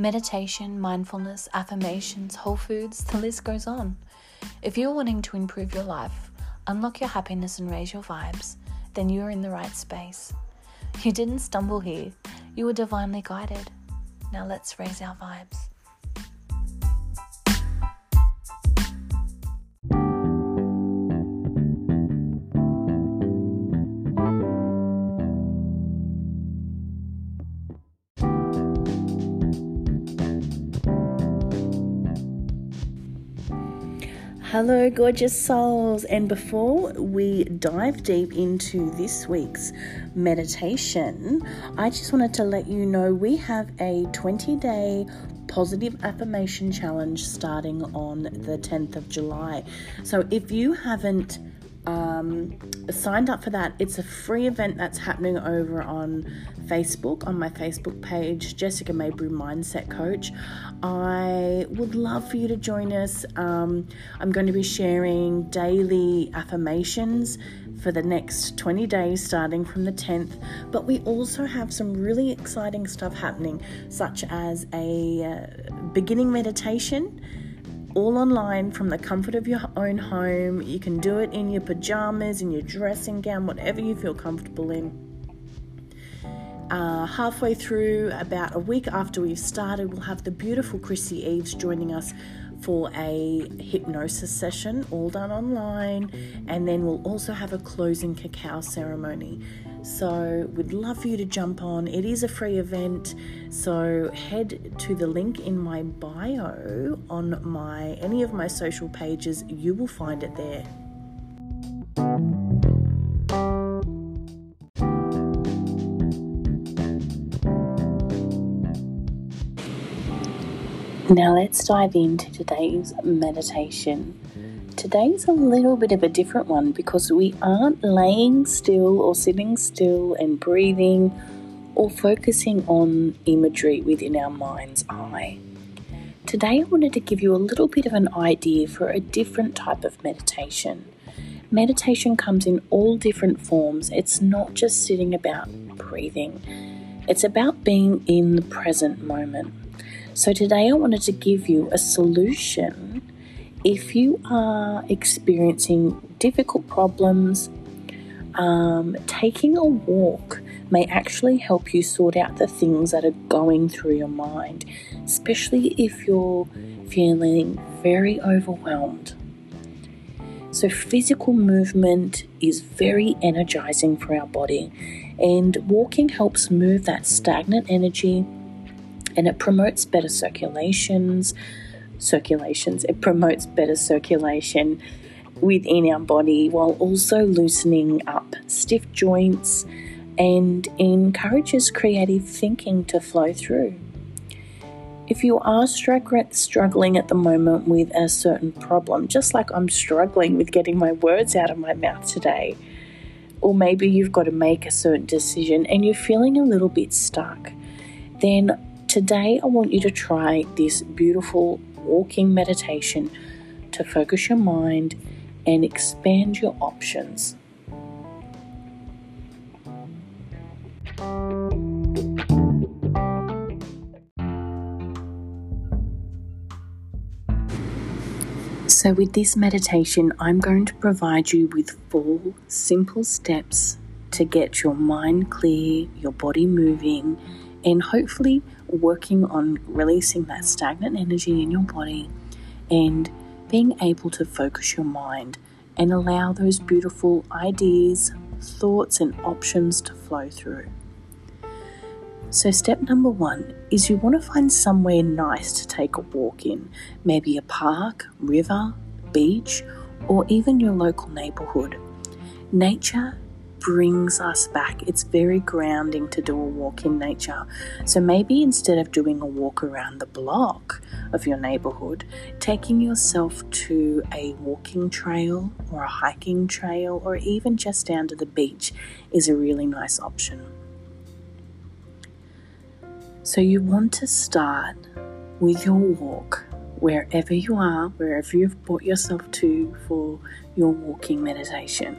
meditation, mindfulness, affirmations, whole foods, the list goes on. If you're wanting to improve your life, unlock your happiness, and raise your vibes, then you're in the right space. You didn't stumble here, you were divinely guided. Now let's raise our vibes. Hello, gorgeous souls. And before we dive deep into this week's meditation, I just wanted to let you know we have a 20 day positive affirmation challenge starting on the 10th of July. So if you haven't um, signed up for that. It's a free event that's happening over on Facebook, on my Facebook page, Jessica Maybrew Mindset Coach. I would love for you to join us. Um, I'm going to be sharing daily affirmations for the next 20 days starting from the 10th. But we also have some really exciting stuff happening, such as a uh, beginning meditation all online from the comfort of your own home. You can do it in your pajamas, in your dressing gown, whatever you feel comfortable in. Uh, halfway through, about a week after we've started, we'll have the beautiful Chrissy Eves joining us for a hypnosis session, all done online, and then we'll also have a closing cacao ceremony. So, we'd love for you to jump on. It is a free event, so head to the link in my bio on my any of my social pages. You will find it there. Now, let's dive into today's meditation. Today's a little bit of a different one because we aren't laying still or sitting still and breathing or focusing on imagery within our mind's eye. Today, I wanted to give you a little bit of an idea for a different type of meditation. Meditation comes in all different forms, it's not just sitting about breathing, it's about being in the present moment. So, today I wanted to give you a solution if you are experiencing difficult problems. Um, taking a walk may actually help you sort out the things that are going through your mind, especially if you're feeling very overwhelmed. So, physical movement is very energizing for our body, and walking helps move that stagnant energy and it promotes better circulations circulations. It promotes better circulation within our body while also loosening up stiff joints and encourages creative thinking to flow through. If you are struggling at the moment with a certain problem, just like I'm struggling with getting my words out of my mouth today, or maybe you've got to make a certain decision and you're feeling a little bit stuck, then Today, I want you to try this beautiful walking meditation to focus your mind and expand your options. So, with this meditation, I'm going to provide you with four simple steps to get your mind clear, your body moving, and hopefully working on releasing that stagnant energy in your body and being able to focus your mind and allow those beautiful ideas, thoughts, and options to flow through. So, step number one is you want to find somewhere nice to take a walk in, maybe a park, river, beach, or even your local neighborhood. Nature brings us back. It's very grounding to do a walk in nature. So maybe instead of doing a walk around the block of your neighborhood, taking yourself to a walking trail or a hiking trail or even just down to the beach is a really nice option. So you want to start with your walk wherever you are, wherever you've brought yourself to for your walking meditation.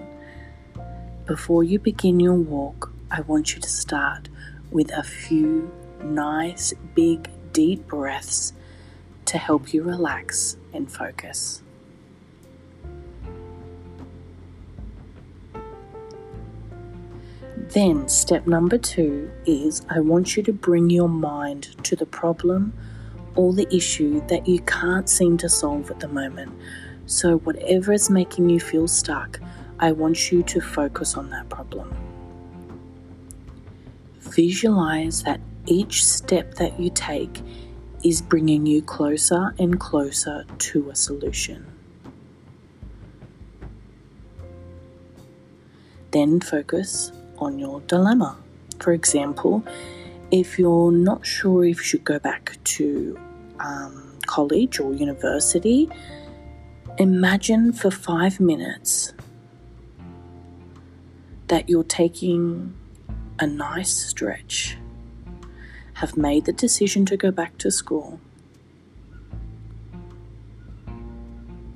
Before you begin your walk, I want you to start with a few nice, big, deep breaths to help you relax and focus. Then, step number two is I want you to bring your mind to the problem or the issue that you can't seem to solve at the moment. So, whatever is making you feel stuck, I want you to focus on that problem. Visualize that each step that you take is bringing you closer and closer to a solution. Then focus on your dilemma. For example, if you're not sure if you should go back to um, college or university, imagine for five minutes that you're taking a nice stretch, have made the decision to go back to school.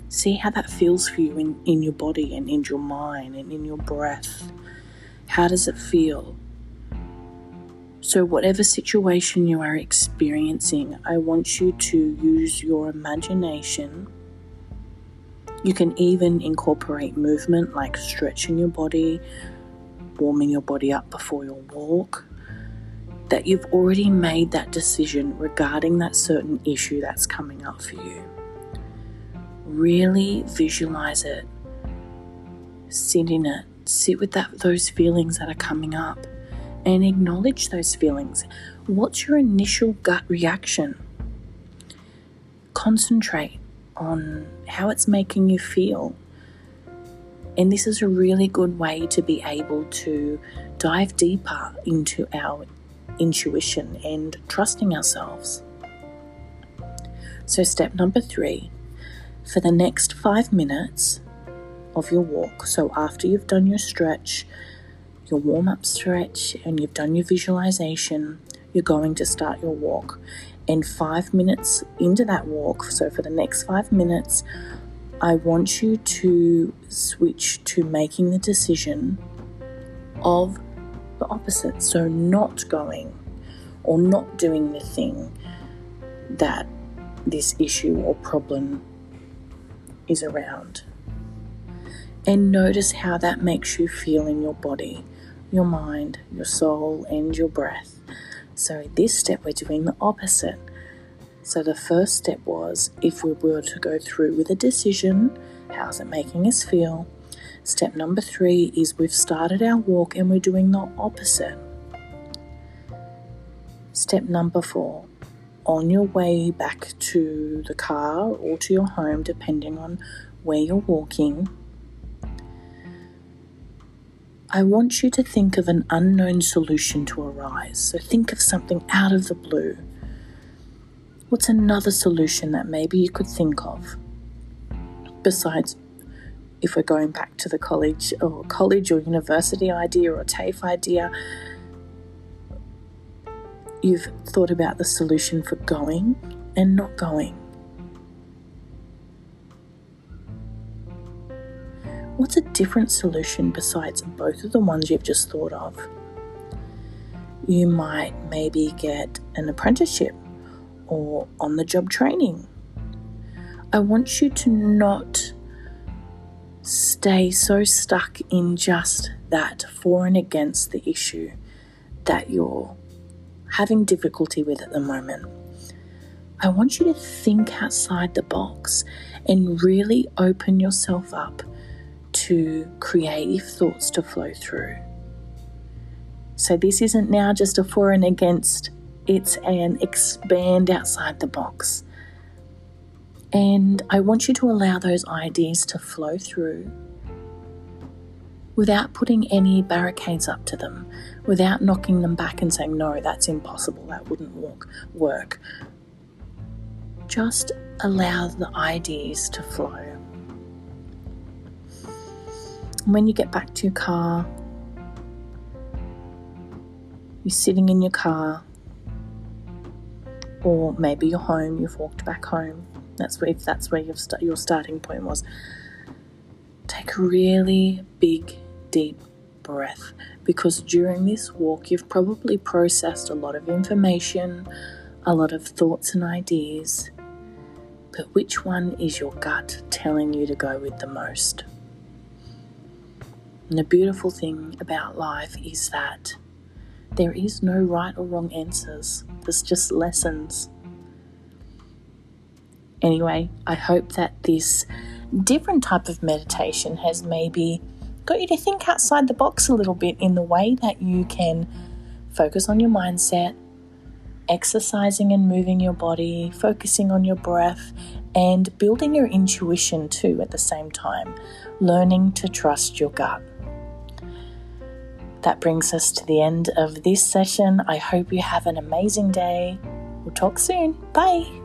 See how that feels for you in, in your body and in your mind and in your breath. How does it feel? So, whatever situation you are experiencing, I want you to use your imagination. You can even incorporate movement like stretching your body, warming your body up before your walk. That you've already made that decision regarding that certain issue that's coming up for you. Really visualize it, sit in it, sit with that those feelings that are coming up and acknowledge those feelings. What's your initial gut reaction? Concentrate on how it's making you feel. And this is a really good way to be able to dive deeper into our intuition and trusting ourselves. So, step number three for the next five minutes, of your walk. So after you've done your stretch, your warm up stretch, and you've done your visualization, you're going to start your walk. And five minutes into that walk, so for the next five minutes, I want you to switch to making the decision of the opposite. So, not going or not doing the thing that this issue or problem is around and notice how that makes you feel in your body, your mind, your soul, and your breath. So, this step, we're doing the opposite. So, the first step was if we were to go through with a decision, how's it making us feel? Step number three is we've started our walk and we're doing the opposite. Step number four on your way back to the car or to your home, depending on where you're walking, I want you to think of an unknown solution to arise. So think of something out of the blue. What's another solution that maybe you could think of? Besides, if we're going back to the college or college or university idea or TAFE idea, you've thought about the solution for going and not going. What's a different solution besides both of the ones you've just thought of? You might maybe get an apprenticeship or on the job training. I want you to not stay so stuck in just that for and against the issue that you're having difficulty with at the moment. I want you to think outside the box and really open yourself up to creative thoughts to flow through. So, this isn't now just a for and against, it's an expand outside the box. And I want you to allow those ideas to flow through without putting any barricades up to them, without knocking them back and saying, no, that's impossible, that wouldn't work. work. Just allow the ideas to flow when you get back to your car, you're sitting in your car, or maybe you're home, you've walked back home. That's where, if that's where st- your starting point was. Take a really big, deep breath because during this walk, you've probably processed a lot of information, a lot of thoughts and ideas, but which one is your gut telling you to go with the most? And the beautiful thing about life is that there is no right or wrong answers, there's just lessons. Anyway, I hope that this different type of meditation has maybe got you to think outside the box a little bit in the way that you can focus on your mindset, exercising and moving your body, focusing on your breath, and building your intuition too at the same time, learning to trust your gut. That brings us to the end of this session. I hope you have an amazing day. We'll talk soon. Bye.